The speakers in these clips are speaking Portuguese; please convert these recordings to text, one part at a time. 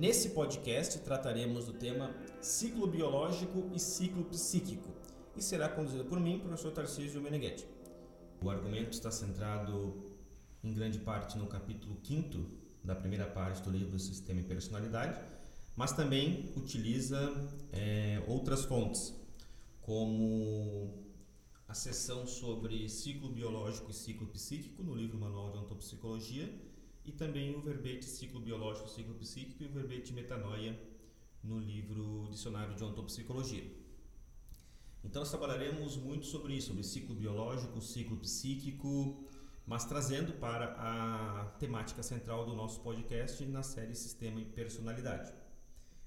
Nesse podcast trataremos do tema ciclo biológico e ciclo psíquico e será conduzido por mim, professor Tarcísio Meneghetti. O argumento está centrado em grande parte no capítulo 5 da primeira parte do livro Sistema e Personalidade, mas também utiliza é, outras fontes, como a seção sobre ciclo biológico e ciclo psíquico no livro Manual de Ontopsicologia e também o verbete ciclo biológico ciclo psíquico e o verbete metanoia no livro Dicionário de Ontopsicologia. Então nós trabalharemos muito sobre isso, sobre ciclo biológico, ciclo psíquico, mas trazendo para a temática central do nosso podcast na série Sistema e Personalidade.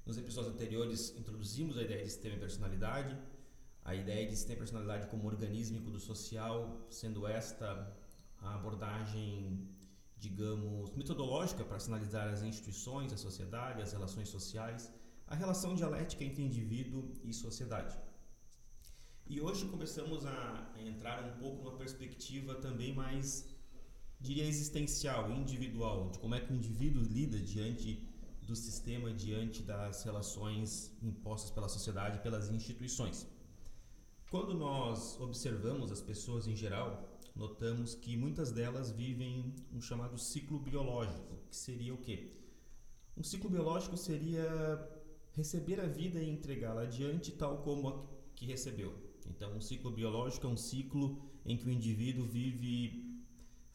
Nos episódios anteriores introduzimos a ideia de sistema e personalidade, a ideia de sistema e personalidade como organismo do social, sendo esta a abordagem, digamos, metodológica para sinalizar as instituições, a sociedade, as relações sociais, a relação dialética entre indivíduo e sociedade. E hoje começamos a entrar um pouco numa perspectiva também mais, diria, existencial, individual, de como é que o indivíduo lida diante do sistema, diante das relações impostas pela sociedade, pelas instituições. Quando nós observamos as pessoas em geral, notamos que muitas delas vivem um chamado ciclo biológico, que seria o quê? Um ciclo biológico seria receber a vida e entregá-la adiante tal como a que recebeu. Então, um ciclo biológico é um ciclo em que o indivíduo vive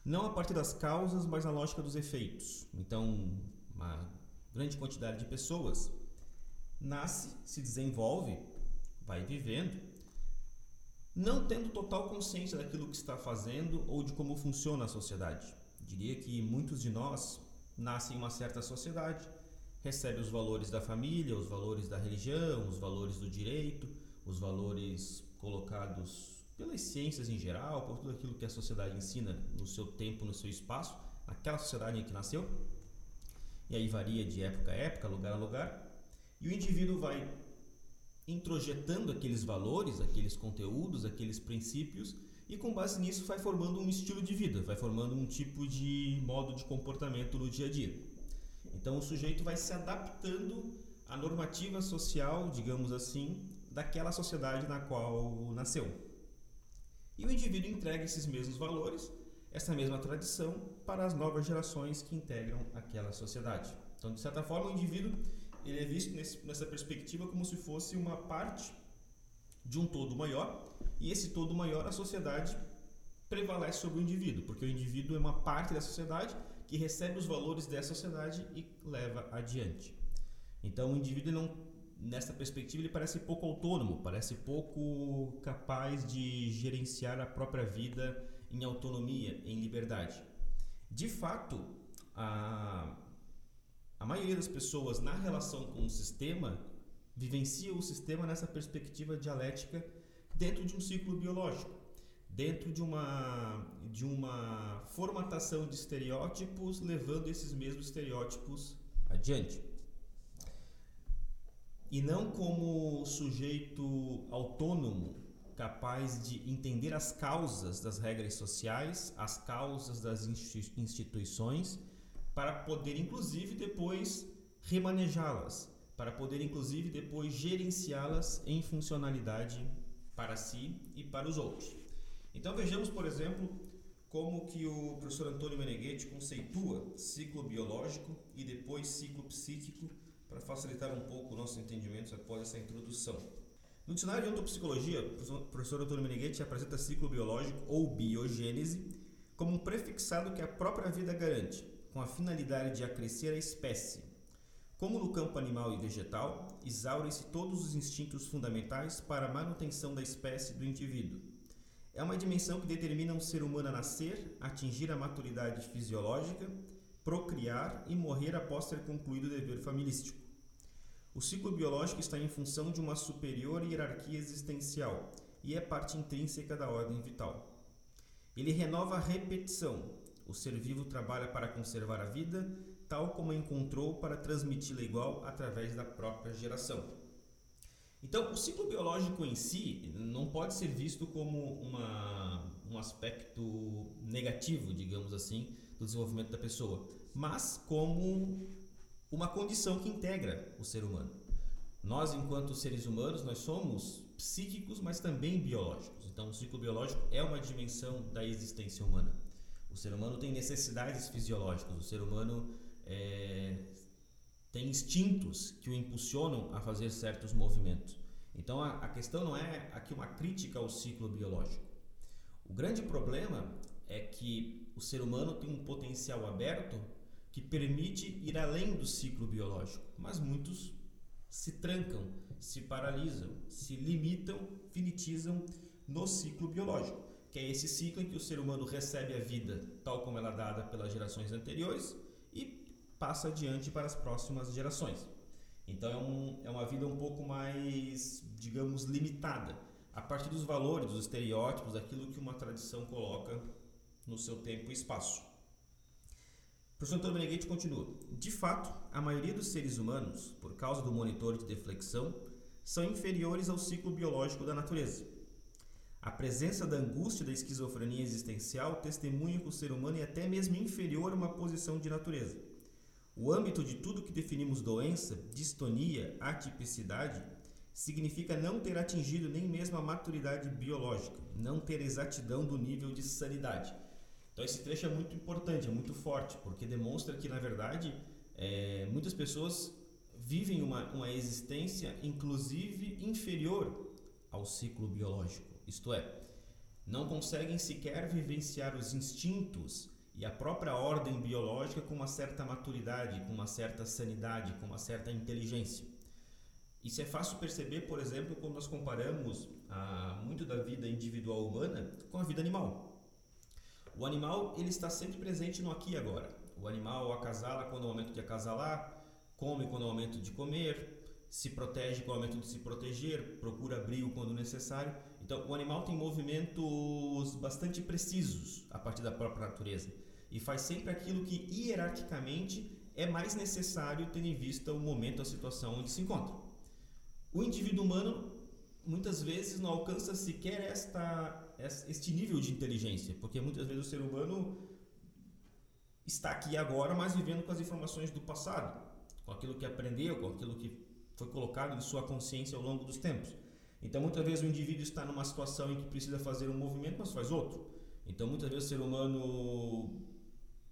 não a partir das causas, mas na lógica dos efeitos. Então, uma grande quantidade de pessoas nasce, se desenvolve, vai vivendo não tendo total consciência daquilo que está fazendo ou de como funciona a sociedade. Diria que muitos de nós nascem em uma certa sociedade, recebem os valores da família, os valores da religião, os valores do direito, os valores colocados pelas ciências em geral, por tudo aquilo que a sociedade ensina no seu tempo, no seu espaço, naquela sociedade em que nasceu. E aí varia de época a época, lugar a lugar. E o indivíduo vai introjetando aqueles valores, aqueles conteúdos, aqueles princípios e com base nisso vai formando um estilo de vida, vai formando um tipo de modo de comportamento no dia a dia. Então o sujeito vai se adaptando à normativa social, digamos assim, daquela sociedade na qual nasceu. E o indivíduo entrega esses mesmos valores, essa mesma tradição para as novas gerações que integram aquela sociedade. Então, de certa forma, o indivíduo ele é visto nesse, nessa perspectiva como se fosse uma parte de um todo maior, e esse todo maior, a sociedade, prevalece sobre o indivíduo, porque o indivíduo é uma parte da sociedade que recebe os valores dessa sociedade e leva adiante. Então, o indivíduo não, nessa perspectiva, ele parece pouco autônomo, parece pouco capaz de gerenciar a própria vida em autonomia, em liberdade. De fato, a a maioria das pessoas na relação com o sistema vivencia o sistema nessa perspectiva dialética dentro de um ciclo biológico, dentro de uma, de uma formatação de estereótipos, levando esses mesmos estereótipos adiante. E não como sujeito autônomo, capaz de entender as causas das regras sociais, as causas das instituições para poder inclusive depois remanejá-las, para poder inclusive depois gerenciá-las em funcionalidade para si e para os outros. Então vejamos, por exemplo, como que o professor Antônio Meneghetti conceitua ciclo biológico e depois ciclo psíquico para facilitar um pouco o nosso entendimento após essa introdução. No dicionário de ontopsicologia, o professor Antônio Meneghetti apresenta ciclo biológico ou biogênese como um prefixado que a própria vida garante, com a finalidade de acrescer a espécie. Como no campo animal e vegetal, exaurem-se todos os instintos fundamentais para a manutenção da espécie do indivíduo. É uma dimensão que determina um ser humano a nascer, atingir a maturidade fisiológica, procriar e morrer após ter concluído o dever familístico. O ciclo biológico está em função de uma superior hierarquia existencial e é parte intrínseca da ordem vital. Ele renova a repetição, o ser vivo trabalha para conservar a vida, tal como encontrou para transmiti-la igual através da própria geração. Então, o ciclo biológico em si não pode ser visto como uma, um aspecto negativo, digamos assim, do desenvolvimento da pessoa, mas como uma condição que integra o ser humano. Nós, enquanto seres humanos, nós somos psíquicos, mas também biológicos. Então, o ciclo biológico é uma dimensão da existência humana. O ser humano tem necessidades fisiológicas. O ser humano é, tem instintos que o impulsionam a fazer certos movimentos. Então, a, a questão não é aqui uma crítica ao ciclo biológico. O grande problema é que o ser humano tem um potencial aberto que permite ir além do ciclo biológico, mas muitos se trancam, se paralisam, se limitam, finitizam no ciclo biológico, que é esse ciclo em que o ser humano recebe a vida tal como ela é dada pelas gerações anteriores e passa adiante para as próximas gerações. Então é, um, é uma vida um pouco mais, digamos, limitada, a partir dos valores, dos estereótipos, daquilo que uma tradição coloca no seu tempo e espaço. O professor Antônio Meneghetti continua. De fato, a maioria dos seres humanos, por causa do monitor de deflexão, são inferiores ao ciclo biológico da natureza. A presença da angústia da esquizofrenia existencial testemunha que o ser humano é até mesmo inferior a uma posição de natureza. O âmbito de tudo que definimos doença, distonia, atipicidade, significa não ter atingido nem mesmo a maturidade biológica, não ter exatidão do nível de sanidade. Então esse trecho é muito importante, é muito forte, porque demonstra que na verdade é, muitas pessoas vivem uma, uma existência inclusive inferior ao ciclo biológico, isto é, não conseguem sequer vivenciar os instintos e a própria ordem biológica com uma certa maturidade, com uma certa sanidade, com uma certa inteligência. Isso é fácil perceber, por exemplo, quando nós comparamos a, muito da vida individual humana com a vida animal. O animal ele está sempre presente no aqui e agora. O animal acasala quando é o momento de acasalar, come quando é o momento de comer, se protege quando é o momento de se proteger, procura abrigo quando necessário. Então, o animal tem movimentos bastante precisos a partir da própria natureza e faz sempre aquilo que hierarquicamente é mais necessário tendo em vista o momento, a situação onde se encontra. O indivíduo humano muitas vezes não alcança sequer esta este nível de inteligência, porque muitas vezes o ser humano está aqui agora, mas vivendo com as informações do passado, com aquilo que aprendeu, com aquilo que foi colocado em sua consciência ao longo dos tempos. Então, muitas vezes o indivíduo está numa situação em que precisa fazer um movimento, mas faz outro. Então, muitas vezes o ser humano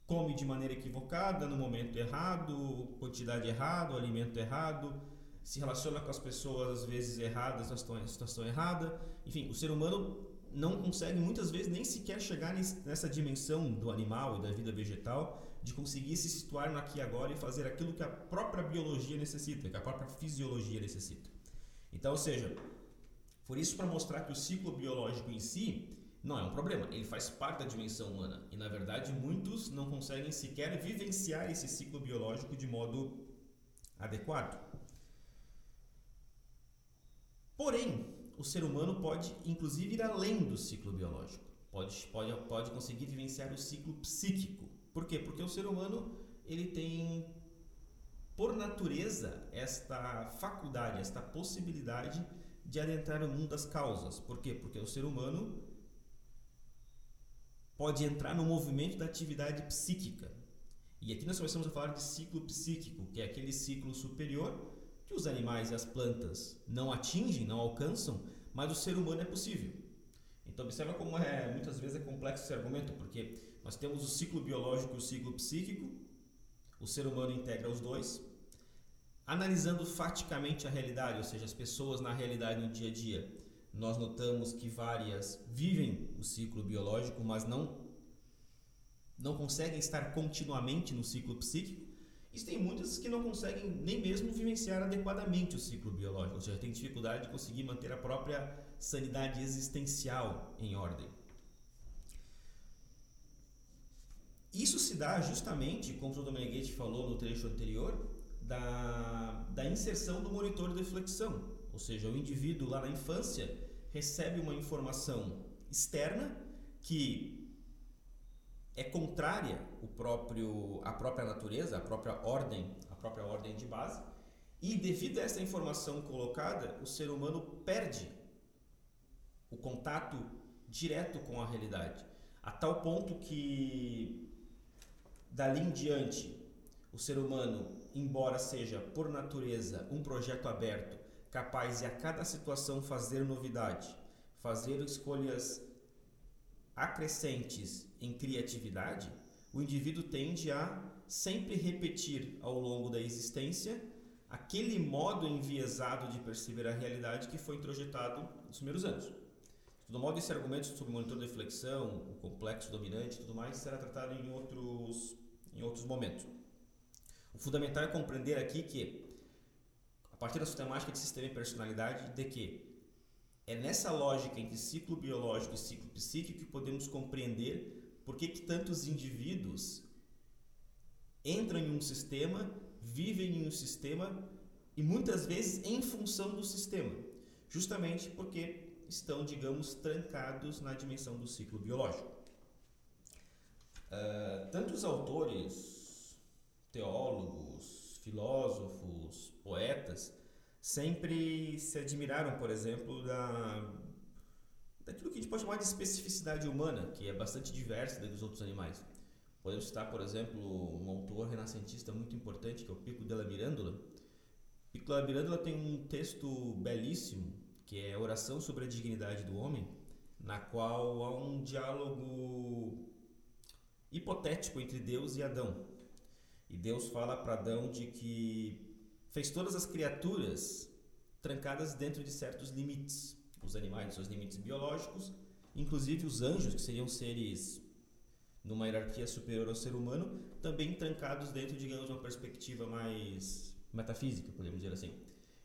come de maneira equivocada, no momento errado, quantidade errada, alimento errado, se relaciona com as pessoas às vezes erradas na situação errada. Enfim, o ser humano não consegue muitas vezes nem sequer chegar nessa dimensão do animal e da vida vegetal de conseguir se situar no aqui e agora e fazer aquilo que a própria biologia necessita, que a própria fisiologia necessita. Então, ou seja, por isso para mostrar que o ciclo biológico em si não é um problema, ele faz parte da dimensão humana e na verdade muitos não conseguem sequer vivenciar esse ciclo biológico de modo adequado. Porém, o ser humano pode, inclusive, ir além do ciclo biológico. Pode, pode, pode conseguir vivenciar o ciclo psíquico. Por quê? Porque o ser humano ele tem, por natureza, esta faculdade, esta possibilidade de adentrar no mundo das causas. Por quê? Porque o ser humano pode entrar no movimento da atividade psíquica. E aqui nós começamos a falar de ciclo psíquico, que é aquele ciclo superior que os animais e as plantas não atingem, não alcançam, mas o ser humano é possível. Então observa como é muitas vezes é complexo esse argumento, porque nós temos o ciclo biológico e o ciclo psíquico, o ser humano integra os dois. Analisando faticamente a realidade, ou seja, as pessoas na realidade no dia a dia, nós notamos que várias vivem o ciclo biológico, mas não não conseguem estar continuamente no ciclo psíquico. Existem muitas que não conseguem nem mesmo vivenciar adequadamente o ciclo biológico, ou seja, têm dificuldade de conseguir manter a própria sanidade existencial em ordem. Isso se dá justamente, como o Domeneghetti falou no trecho anterior, da, da inserção do monitor de flexão, ou seja, o indivíduo lá na infância recebe uma informação externa que é contrária o próprio, a própria natureza, a própria ordem, a própria ordem de base. E devido a essa informação colocada, o ser humano perde o contato direto com a realidade, a tal ponto que dali em diante o ser humano embora seja por natureza um projeto aberto, capaz de a cada situação fazer novidade, fazer escolhas acrescentes em criatividade, o indivíduo tende a sempre repetir ao longo da existência aquele modo enviesado de perceber a realidade que foi introjetado nos primeiros anos. De modo, esse argumento sobre o monitor de flexão, o complexo dominante e tudo mais será tratado em outros, em outros momentos. O fundamental é compreender aqui que, a partir da sistemática de sistema e personalidade, de que é nessa lógica entre ciclo biológico e ciclo psíquico que podemos compreender por que, que tantos indivíduos entram em um sistema, vivem em um sistema e muitas vezes em função do sistema, justamente porque estão, digamos, trancados na dimensão do ciclo biológico. Uh, tantos autores, teólogos, filósofos, poetas, sempre se admiraram, por exemplo, da, daquilo que a gente pode chamar de especificidade humana, que é bastante diversa dos outros animais. Podemos citar, por exemplo, um autor renascentista muito importante, que é o Pico della Mirandola. Pico della Mirandola tem um texto belíssimo que é oração sobre a dignidade do homem, na qual há um diálogo hipotético entre Deus e Adão. E Deus fala para Adão de que fez todas as criaturas trancadas dentro de certos limites, os animais, seus limites biológicos, inclusive os anjos, que seriam seres numa hierarquia superior ao ser humano, também trancados dentro, digamos, de uma perspectiva mais metafísica, podemos dizer assim.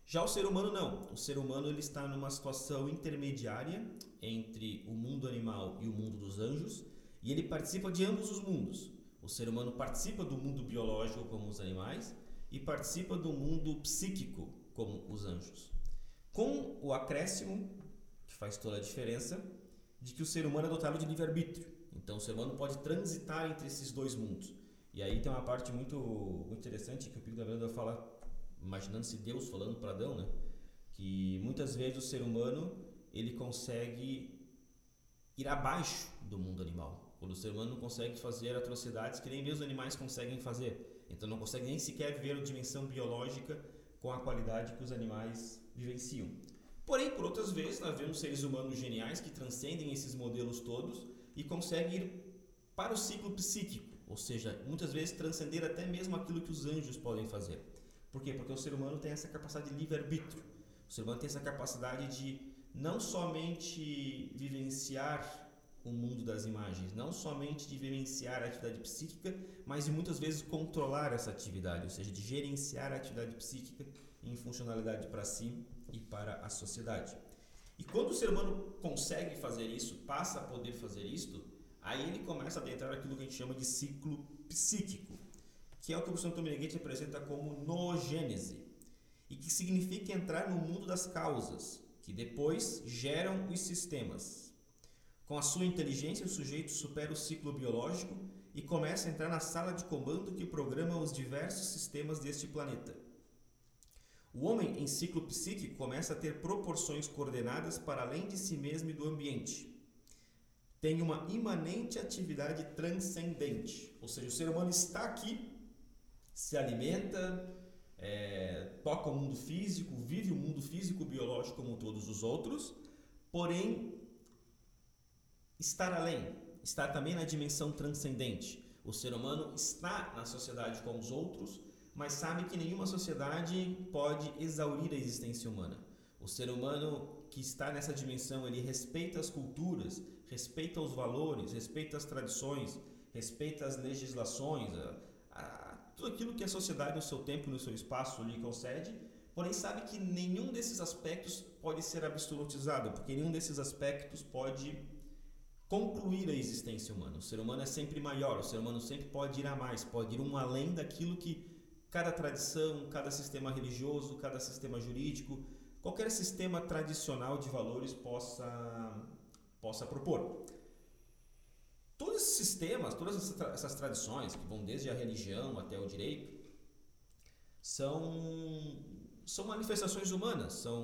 Já o ser humano não. O ser humano ele está numa situação intermediária entre o mundo animal e o mundo dos anjos, e ele participa de ambos os mundos. O ser humano participa do mundo biológico como os animais e participa do mundo psíquico como os anjos. Com o acréscimo, que faz toda a diferença, de que o ser humano é dotado de livre-arbítrio. Então o ser humano pode transitar entre esses dois mundos. E aí tem uma parte muito, interessante que o Pico da Veranda fala imaginando-se Deus falando para Adão, né? Que muitas vezes o ser humano ele consegue ir abaixo do mundo animal. Quando o ser humano não consegue fazer atrocidades que nem mesmo animais conseguem fazer. Então não consegue nem sequer viver a dimensão biológica com a qualidade que os animais vivenciam. Porém, por outras vezes, nós vemos seres humanos geniais que transcendem esses modelos todos e conseguem ir para o ciclo psíquico, ou seja, muitas vezes transcender até mesmo aquilo que os anjos podem fazer. Por quê? Porque o ser humano tem essa capacidade de livre-arbítrio. O ser humano tem essa capacidade de não somente vivenciar o mundo das imagens, não somente de vivenciar a atividade psíquica, mas de muitas vezes controlar essa atividade, ou seja, de gerenciar a atividade psíquica em funcionalidade para si e para a sociedade. E quando o ser humano consegue fazer isso, passa a poder fazer isto, aí ele começa a adentrar aquilo que a gente chama de ciclo psíquico que é o que o Santo Meneghetti apresenta como noogênese, e que significa entrar no mundo das causas, que depois geram os sistemas. Com a sua inteligência, o sujeito supera o ciclo biológico e começa a entrar na sala de comando que programa os diversos sistemas deste planeta. O homem em ciclo psíquico começa a ter proporções coordenadas para além de si mesmo e do ambiente. Tem uma imanente atividade transcendente, ou seja, o ser humano está aqui se alimenta, é, toca o mundo físico, vive o mundo físico biológico como todos os outros, porém estar além, estar também na dimensão transcendente. O ser humano está na sociedade com os outros, mas sabe que nenhuma sociedade pode exaurir a existência humana. O ser humano que está nessa dimensão, ele respeita as culturas, respeita os valores, respeita as tradições, respeita as legislações, tudo aquilo que a sociedade no seu tempo no seu espaço lhe concede, porém sabe que nenhum desses aspectos pode ser absolutizado, porque nenhum desses aspectos pode concluir a existência humana. O ser humano é sempre maior, o ser humano sempre pode ir a mais, pode ir um além daquilo que cada tradição, cada sistema religioso, cada sistema jurídico, qualquer sistema tradicional de valores possa possa propor. Todos esses sistemas, todas essas tradições, que vão desde a religião até o direito, são, são manifestações humanas, são,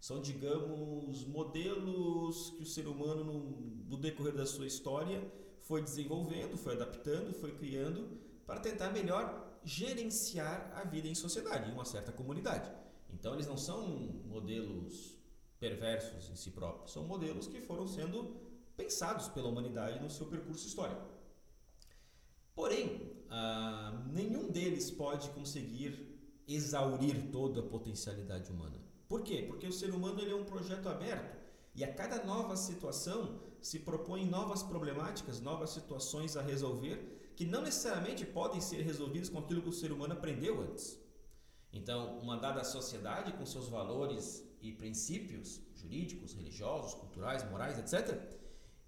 são, digamos, modelos que o ser humano, no, no decorrer da sua história, foi desenvolvendo, foi adaptando, foi criando para tentar melhor gerenciar a vida em sociedade, em uma certa comunidade. Então eles não são modelos perversos em si próprios, são modelos que foram sendo pensados pela humanidade no seu percurso histórico. Porém, ah, nenhum deles pode conseguir exaurir toda a potencialidade humana. Por quê? Porque o ser humano ele é um projeto aberto e a cada nova situação se propõem novas problemáticas, novas situações a resolver que não necessariamente podem ser resolvidas com aquilo que o ser humano aprendeu antes. Então, uma dada sociedade com seus valores e princípios jurídicos, religiosos, culturais, morais, etc.,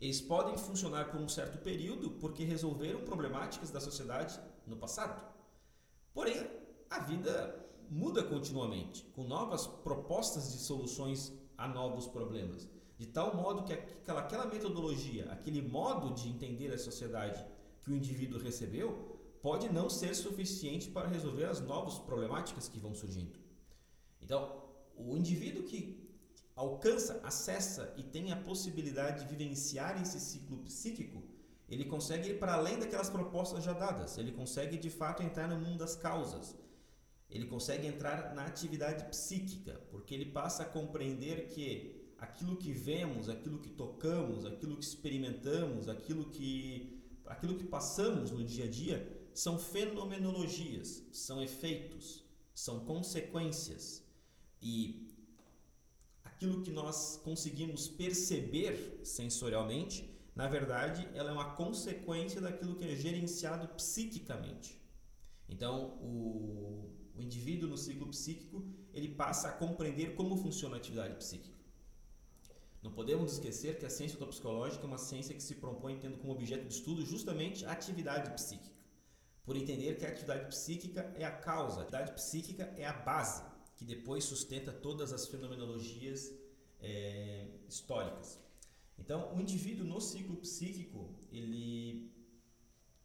eles podem funcionar por um certo período porque resolveram problemáticas da sociedade no passado. Porém, a vida muda continuamente, com novas propostas de soluções a novos problemas. De tal modo que aquela, aquela metodologia, aquele modo de entender a sociedade que o indivíduo recebeu, pode não ser suficiente para resolver as novas problemáticas que vão surgindo. Então, o indivíduo que alcança, acessa e tem a possibilidade de vivenciar esse ciclo psíquico, ele consegue ir para além daquelas propostas já dadas, ele consegue de fato entrar no mundo das causas, ele consegue entrar na atividade psíquica, porque ele passa a compreender que aquilo que vemos, aquilo que tocamos, aquilo que experimentamos, aquilo que, aquilo que passamos no dia a dia são fenomenologias, são efeitos, são consequências. E aquilo que nós conseguimos perceber sensorialmente, na verdade, ela é uma consequência daquilo que é gerenciado psiquicamente. Então, o, o indivíduo no ciclo psíquico, ele passa a compreender como funciona a atividade psíquica. Não podemos esquecer que a ciência psicológica é uma ciência que se propõe tendo como objeto de estudo justamente a atividade psíquica por entender que a atividade psíquica é a causa, a atividade psíquica é a base, que depois sustenta todas as fenomenologias é, históricas. Então, o indivíduo no ciclo psíquico, ele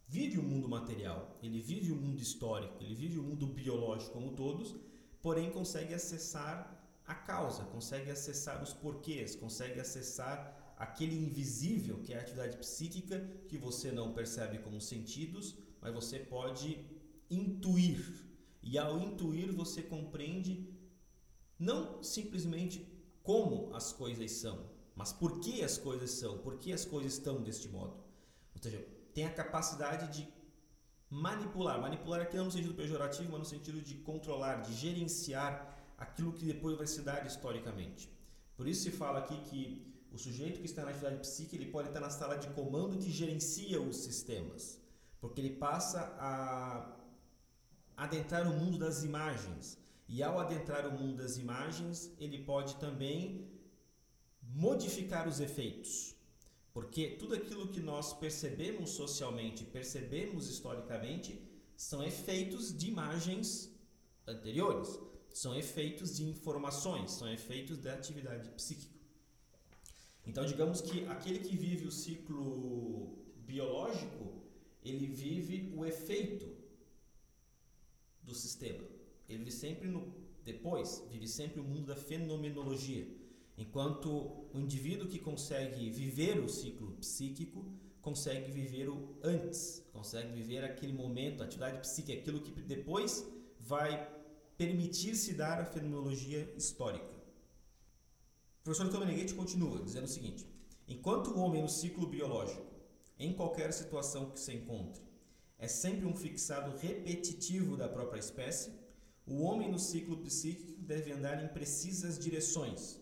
vive o mundo material, ele vive o mundo histórico, ele vive o mundo biológico como todos, porém consegue acessar a causa, consegue acessar os porquês, consegue acessar aquele invisível que é a atividade psíquica que você não percebe como sentidos, mas você pode intuir. E ao intuir, você compreende não simplesmente como as coisas são, mas por que as coisas são, por que as coisas estão deste modo. Ou seja, tem a capacidade de manipular. Manipular aqui não no sentido pejorativo, mas no sentido de controlar, de gerenciar aquilo que depois vai se dar historicamente. Por isso se fala aqui que o sujeito que está na atividade psíquica ele pode estar na sala de comando que gerencia os sistemas porque ele passa a adentrar o mundo das imagens. E ao adentrar o mundo das imagens, ele pode também modificar os efeitos. Porque tudo aquilo que nós percebemos socialmente, percebemos historicamente, são efeitos de imagens anteriores, são efeitos de informações, são efeitos da atividade psíquica. Então, digamos que aquele que vive o ciclo biológico, ele vive o efeito do sistema. Ele vive sempre no depois, vive sempre o mundo da fenomenologia. Enquanto o indivíduo que consegue viver o ciclo psíquico consegue viver o antes, consegue viver aquele momento, a atividade psíquica, aquilo que depois vai permitir-se dar a fenomenologia histórica. O professor Antônio continua dizendo o seguinte: enquanto o homem no ciclo biológico em qualquer situação que se encontre. É sempre um fixado repetitivo da própria espécie. O homem no ciclo psíquico deve andar em precisas direções.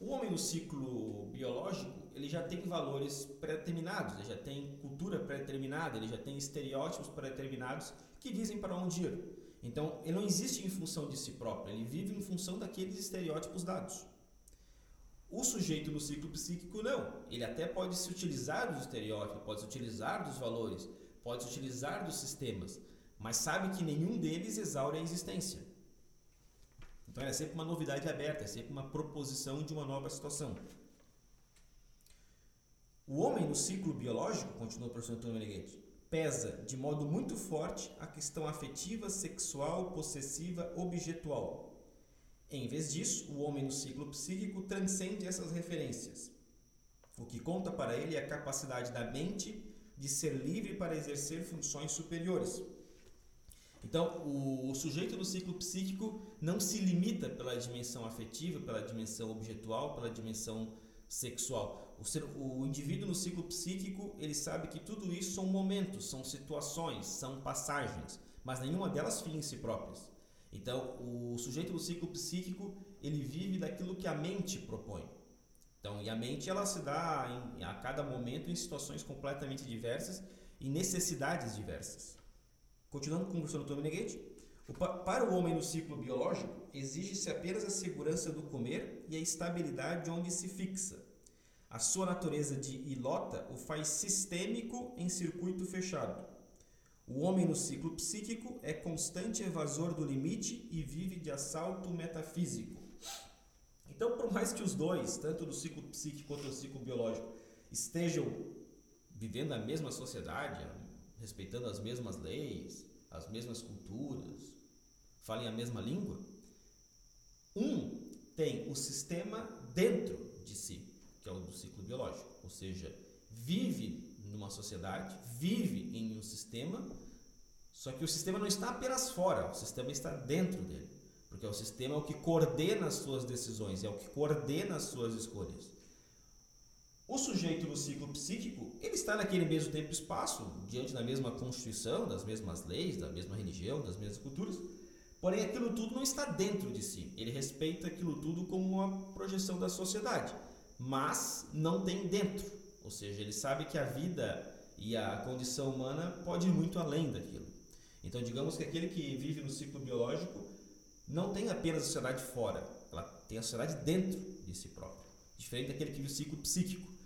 O homem no ciclo biológico, ele já tem valores pré-determinados, ele já tem cultura pré-determinada, ele já tem estereótipos pré-determinados que dizem para onde ir. Então, ele não existe em função de si próprio, ele vive em função daqueles estereótipos dados. O sujeito no ciclo psíquico não. Ele até pode se utilizar dos estereótipos, pode se utilizar dos valores, pode se utilizar dos sistemas, mas sabe que nenhum deles exaure a existência. Então é sempre uma novidade aberta, é sempre uma proposição de uma nova situação. O homem no ciclo biológico, continua o professor Antônio Meneghetti, pesa de modo muito forte a questão afetiva, sexual, possessiva, objetual, em vez disso, o homem no ciclo psíquico transcende essas referências. O que conta para ele é a capacidade da mente, de ser livre para exercer funções superiores. Então, o, o, sujeito do ciclo psíquico não se limita pela dimensão afetiva, pela dimensão objetual, pela dimensão sexual. O, ser, o indivíduo no ciclo psíquico, ele sabe que tudo isso são momentos, são situações, são passagens, mas nenhuma delas fim em si próprias. Então, o sujeito do ciclo psíquico, ele vive daquilo que a mente propõe. Então, e a mente ela se dá em, a cada momento em situações completamente diversas e necessidades diversas. Continuando com o professor Antônio Meneghetti, para o homem no ciclo biológico, exige-se apenas a segurança do comer e a estabilidade onde se fixa. A sua natureza de ilota o faz sistêmico em circuito fechado. O homem no ciclo psíquico é constante evasor do limite e vive de assalto metafísico. Então, por mais que os dois, tanto do ciclo psíquico quanto do ciclo biológico, estejam vivendo a mesma sociedade, respeitando as mesmas leis, as mesmas culturas, falem a mesma língua, um tem o sistema dentro de si, que é o do ciclo biológico, ou seja, vive numa sociedade, vive em um sistema, só que o sistema não está apenas fora, o sistema está dentro dele, porque o sistema é o que coordena as suas decisões, é o que coordena as suas escolhas. O sujeito no ciclo psíquico, ele está naquele mesmo tempo e espaço, diante da mesma constituição, das mesmas leis, da mesma religião, das mesmas culturas, porém aquilo tudo não está dentro de si. Ele respeita aquilo tudo como uma projeção da sociedade, mas não tem dentro. Ou seja, ele sabe que a vida e a condição humana pode ir muito além daquilo. Então, digamos que aquele que vive no ciclo biológico não tem apenas a sociedade fora, ela tem a sociedade dentro de si própria, diferente daquele que vive o ciclo psíquico.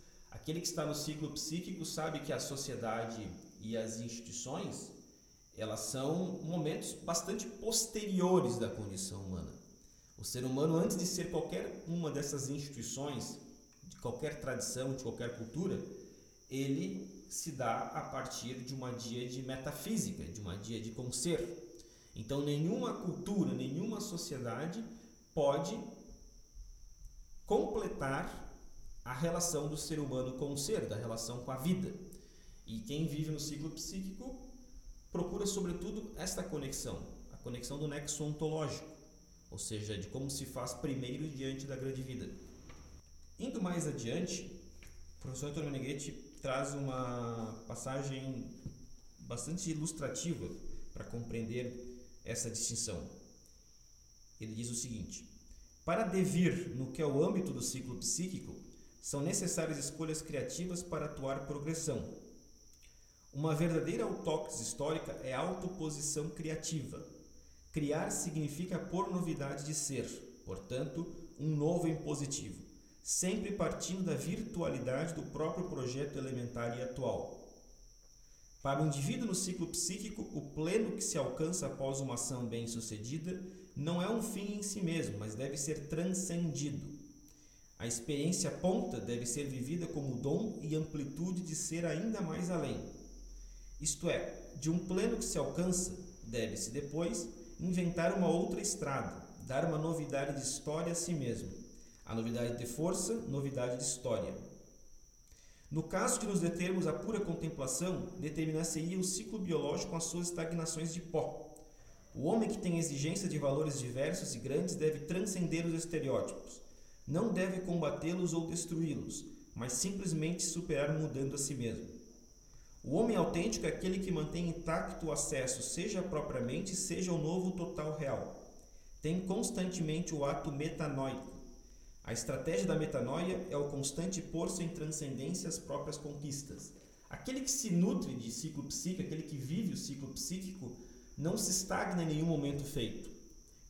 Aquele que está no ciclo psíquico sabe que a sociedade e as instituições elas são momentos bastante posteriores da condição humana. O ser humano, antes de ser qualquer uma dessas instituições, de qualquer tradição, de qualquer cultura, ele se dá a partir de uma dia de metafísica, de uma dia de conser. Então, nenhuma cultura, nenhuma sociedade pode completar a relação do ser humano com o ser, da relação com a vida. E quem vive no ciclo psíquico procura, sobretudo, esta conexão, a conexão do nexo ontológico, ou seja, de como se faz primeiro diante da grande vida. Indo mais adiante, o professor Antônio Meneghetti traz uma passagem bastante ilustrativa para compreender essa distinção. Ele diz o seguinte: Para devir no que é o âmbito do ciclo psíquico, são necessárias escolhas criativas para atuar progressão. Uma verdadeira autóctise histórica é autoposição criativa. Criar significa pôr novidade de ser, portanto, um novo impositivo, sempre partindo da virtualidade do próprio projeto elementar e atual. Para o indivíduo no ciclo psíquico, o pleno que se alcança após uma ação bem-sucedida não é um fim em si mesmo, mas deve ser transcendido. A experiência ponta deve ser vivida como dom e amplitude de ser ainda mais além. Isto é, de um pleno que se alcança, deve-se depois inventar uma outra estrada, dar uma novidade de história a si mesmo. A novidade de força, novidade de história. No caso de nos determos à pura contemplação, determinar-se-ia o ciclo biológico com as suas estagnações de pó. O homem que tem exigência de valores diversos e grandes deve transcender os estereótipos não deve combatê-los ou destruí-los, mas simplesmente superar mudando a si mesmo. O homem autêntico é aquele que mantém intacto o acesso, seja propriamente, seja o novo total real. Tem constantemente o ato metanoico. A estratégia da metanoia é o constante pôr-se em transcendência às próprias conquistas. Aquele que se nutre de ciclo psíquico, aquele que vive o ciclo psíquico, não se estagna em nenhum momento feito.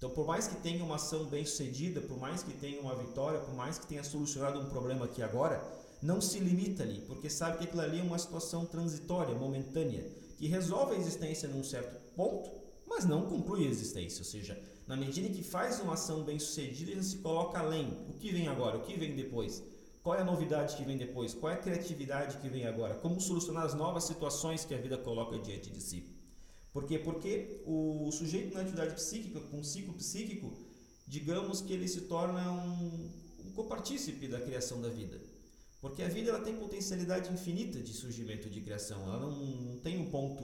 Então, por mais que tenha uma ação bem sucedida, por mais que tenha uma vitória, por mais que tenha solucionado um problema aqui agora, não se limita ali, porque sabe que aquilo ali é uma situação transitória, momentânea, que resolve a existência num certo ponto, mas não conclui a existência. Ou seja, na medida em que faz uma ação bem sucedida, ele se coloca além. O que vem agora? O que vem depois? Qual é a novidade que vem depois? Qual é a criatividade que vem agora? Como solucionar as novas situações que a vida coloca diante de si? Por quê? Porque o sujeito na atividade psíquica, com o ciclo psíquico, digamos que ele se torna um, um copartícipe da criação da vida. Porque a vida ela tem potencialidade infinita de surgimento de criação, ela não, não tem um ponto,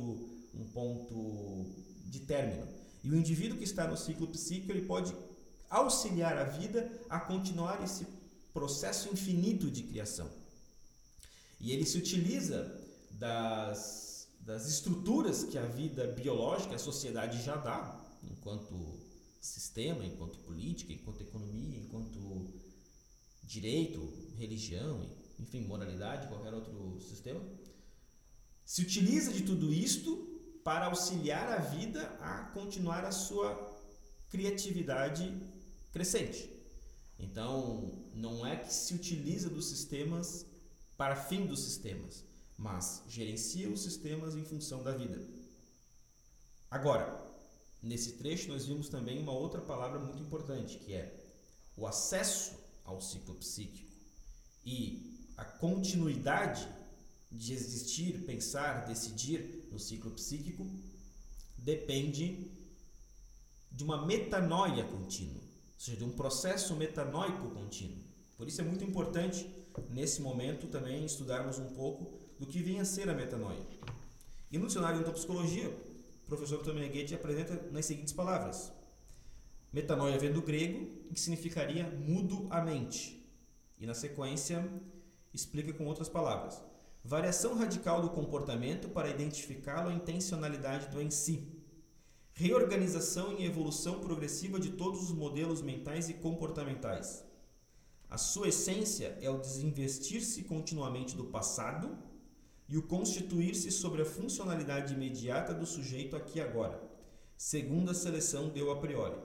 um ponto de término. E o indivíduo que está no ciclo psíquico ele pode auxiliar a vida a continuar esse processo infinito de criação. E ele se utiliza das, das estruturas que a vida biológica, a sociedade já dá, enquanto sistema, enquanto política, enquanto economia, enquanto direito, religião, enfim, moralidade, qualquer outro sistema, se utiliza de tudo isto para auxiliar a vida a continuar a sua criatividade crescente. Então, não é que se utiliza dos sistemas para fim dos sistemas, mas gerencia os sistemas em função da vida. Agora, nesse trecho nós vimos também uma outra palavra muito importante, que é o acesso ao ciclo psíquico e a continuidade de existir, pensar, decidir no ciclo psíquico depende de uma metanoia contínua, ou seja, de um processo metanoico contínuo. Por isso é muito importante, nesse momento, também estudarmos um pouco do que vem a ser a metanoia. E no dicionário de psicologia, o professor Tomeneghetti apresenta nas seguintes palavras: Metanoia vem do grego, que significaria mudo a mente. E na sequência, explica com outras palavras: variação radical do comportamento para identificá-lo a intencionalidade do em si. Reorganização e evolução progressiva de todos os modelos mentais e comportamentais. A sua essência é o desinvestir-se continuamente do passado e o constituir-se sobre a funcionalidade imediata do sujeito aqui agora, segundo a seleção deu a priori.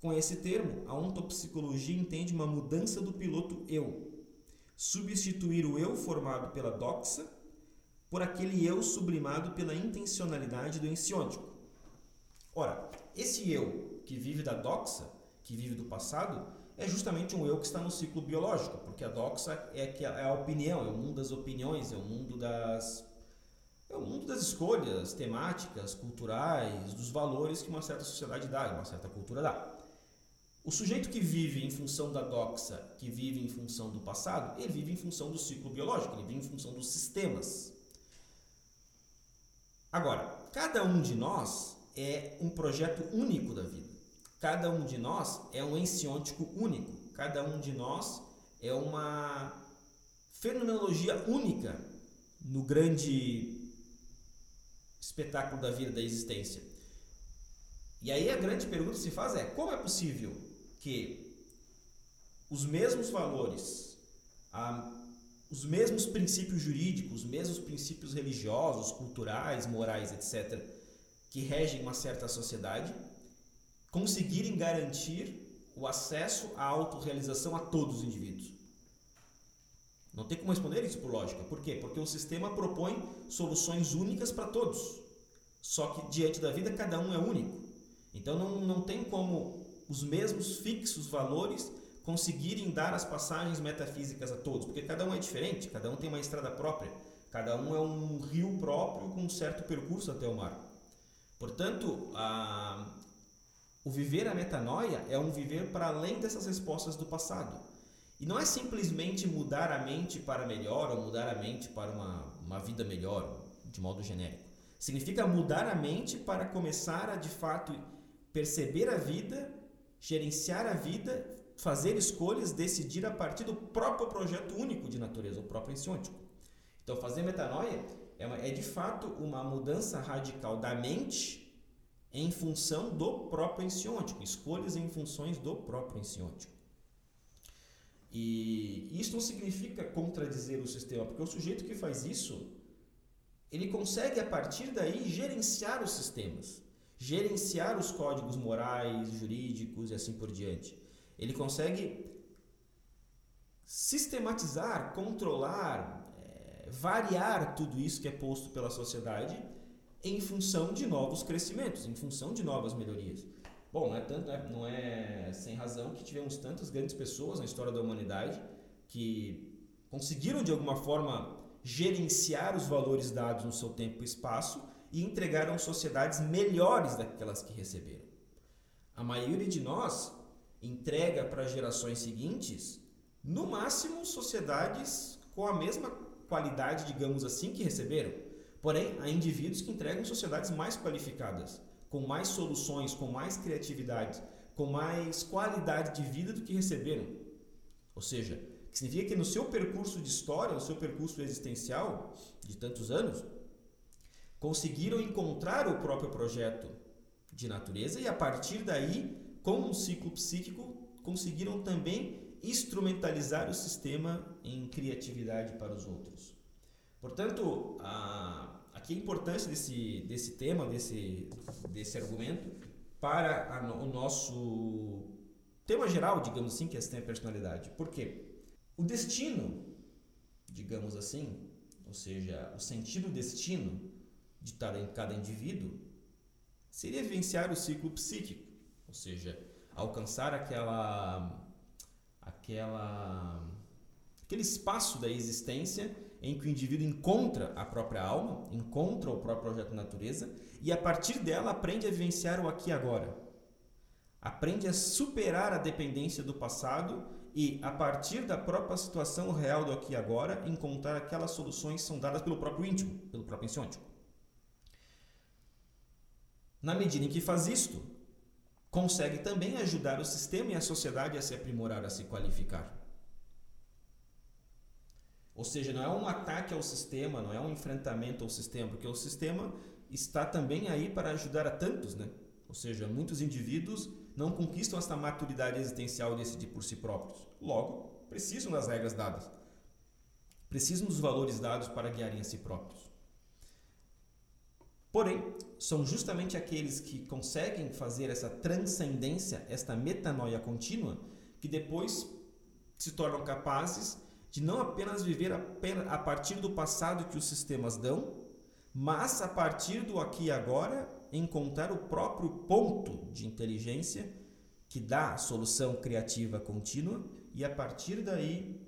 Com esse termo, a ontopsicologia entende uma mudança do piloto eu, substituir o eu formado pela doxa por aquele eu sublimado pela intencionalidade do ensiôntico. Ora, esse eu que vive da doxa, que vive do passado, é justamente um eu que está no ciclo biológico, porque a doxa é, que é a opinião, é o mundo das opiniões, é o mundo das é o mundo das escolhas temáticas, culturais, dos valores que uma certa sociedade dá, uma certa cultura dá. O sujeito que vive em função da doxa, que vive em função do passado, ele vive em função do ciclo biológico, ele vive em função dos sistemas. Agora, cada um de nós é um projeto único da vida. Cada um de nós é um ensiôntico único. Cada um de nós é uma fenomenologia única no grande espetáculo da vida, da existência. E aí a grande pergunta que se faz é: como é possível que os mesmos valores, a, os mesmos princípios jurídicos, os mesmos princípios religiosos, culturais, morais, etc., que regem uma certa sociedade, conseguirem garantir o acesso à autorrealização a todos os indivíduos. Não tem como responder isso por lógica. Por quê? Porque o sistema propõe soluções únicas para todos. Só que diante da vida cada um é único. Então não, não tem como os mesmos fixos valores conseguirem dar as passagens metafísicas a todos, porque cada um é diferente, cada um tem uma estrada própria, cada um é um rio próprio com um certo percurso até o mar. Portanto, a, o viver a metanoia é um viver para além dessas respostas do passado. E não é simplesmente mudar a mente para melhor ou mudar a mente para uma, uma vida melhor, de modo genérico. Significa mudar a mente para começar a de fato perceber a vida gerenciar a vida, fazer escolhas, decidir a partir do próprio projeto único de natureza, o próprio ensiôntico. Então, fazer metanoia é, uma, é de fato uma mudança radical da mente em função do próprio ensiôntico, escolhas em funções do próprio ensiôntico. E isso não significa contradizer o sistema, porque o sujeito que faz isso, ele consegue a partir daí gerenciar os sistemas gerenciar os códigos morais, jurídicos e assim por diante. Ele consegue sistematizar, controlar, é, variar tudo isso que é posto pela sociedade em função de novos crescimentos, em função de novas melhorias. Bom, não é, tanto, é, não é sem razão que tivemos tantas grandes pessoas na história da humanidade que conseguiram de alguma forma gerenciar os valores dados no seu tempo e espaço e entregaram sociedades melhores daquelas que receberam. A maioria de nós entrega para gerações seguintes, no máximo, sociedades com a mesma qualidade, digamos assim, que receberam. Porém, há indivíduos que entregam sociedades mais qualificadas, com mais soluções, com mais criatividade, com mais qualidade de vida do que receberam. Ou seja, que significa que no seu percurso de história, no seu percurso existencial de tantos anos, conseguiram encontrar o próprio projeto de natureza e a partir daí, com um ciclo psíquico, conseguiram também instrumentalizar o sistema em criatividade para os outros. Portanto, a, aqui a importância desse, desse tema, desse, desse argumento, para a, o nosso tema geral, digamos assim, que é a personalidade. Por quê? O destino, digamos assim, ou seja, o sentido destino de cada indivíduo, seria vivenciar o ciclo psíquico, ou seja, alcançar aquela aquela aquele espaço da existência em que o indivíduo encontra a própria alma, encontra o próprio projeto da natureza e a partir dela aprende a vivenciar o aqui e agora. Aprende a superar a dependência do passado e, a partir da própria situação real do aqui e agora, encontrar aquelas soluções que são dadas pelo próprio íntimo, pelo próprio insiôntico. Na medida em que faz isto, consegue também ajudar o sistema e a sociedade a se aprimorar, a se qualificar. Ou seja, não é um ataque ao sistema, não é um enfrentamento ao sistema, porque o sistema está também aí para ajudar a tantos, né? Ou seja, muitos indivíduos não conquistam essa maturidade existencial de decidir por si próprios. Logo, precisam das regras dadas. Precisam dos valores dados para guiarem a si próprios. Porém, são justamente aqueles que conseguem fazer essa transcendência, esta metanoia contínua, que depois se tornam capazes de não apenas viver a partir do passado que os sistemas dão, mas a partir do aqui e agora encontrar o próprio ponto de inteligência que dá solução criativa contínua e a partir daí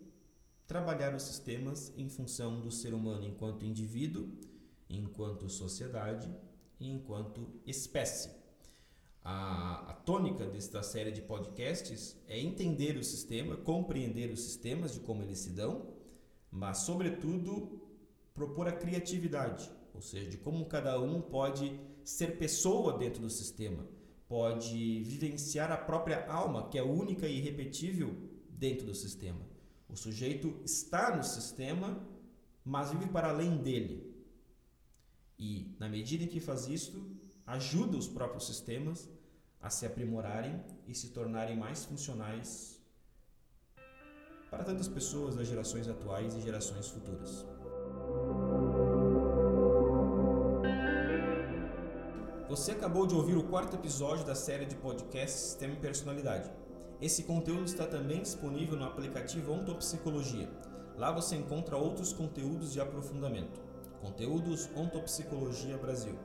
trabalhar os sistemas em função do ser humano enquanto indivíduo, enquanto sociedade e enquanto espécie. A, a tônica desta série de podcasts é entender o sistema, compreender os sistemas de como eles se dão, mas, sobretudo, propor a criatividade, ou seja, de como cada um pode ser pessoa dentro do sistema, pode vivenciar a própria alma, que é única e irrepetível dentro do sistema. O sujeito está no sistema, mas vive para além dele. E, na medida em que faz isto, ajuda os próprios sistemas a se aprimorarem e se tornarem mais funcionais para tantas pessoas das gerações atuais e gerações futuras. Você acabou de ouvir o quarto episódio da série de podcasts Sistema e Personalidade. Esse conteúdo está também disponível no aplicativo Ontopsicologia. Lá você encontra outros conteúdos de aprofundamento. Conteúdos Ontopsicologia Brasil.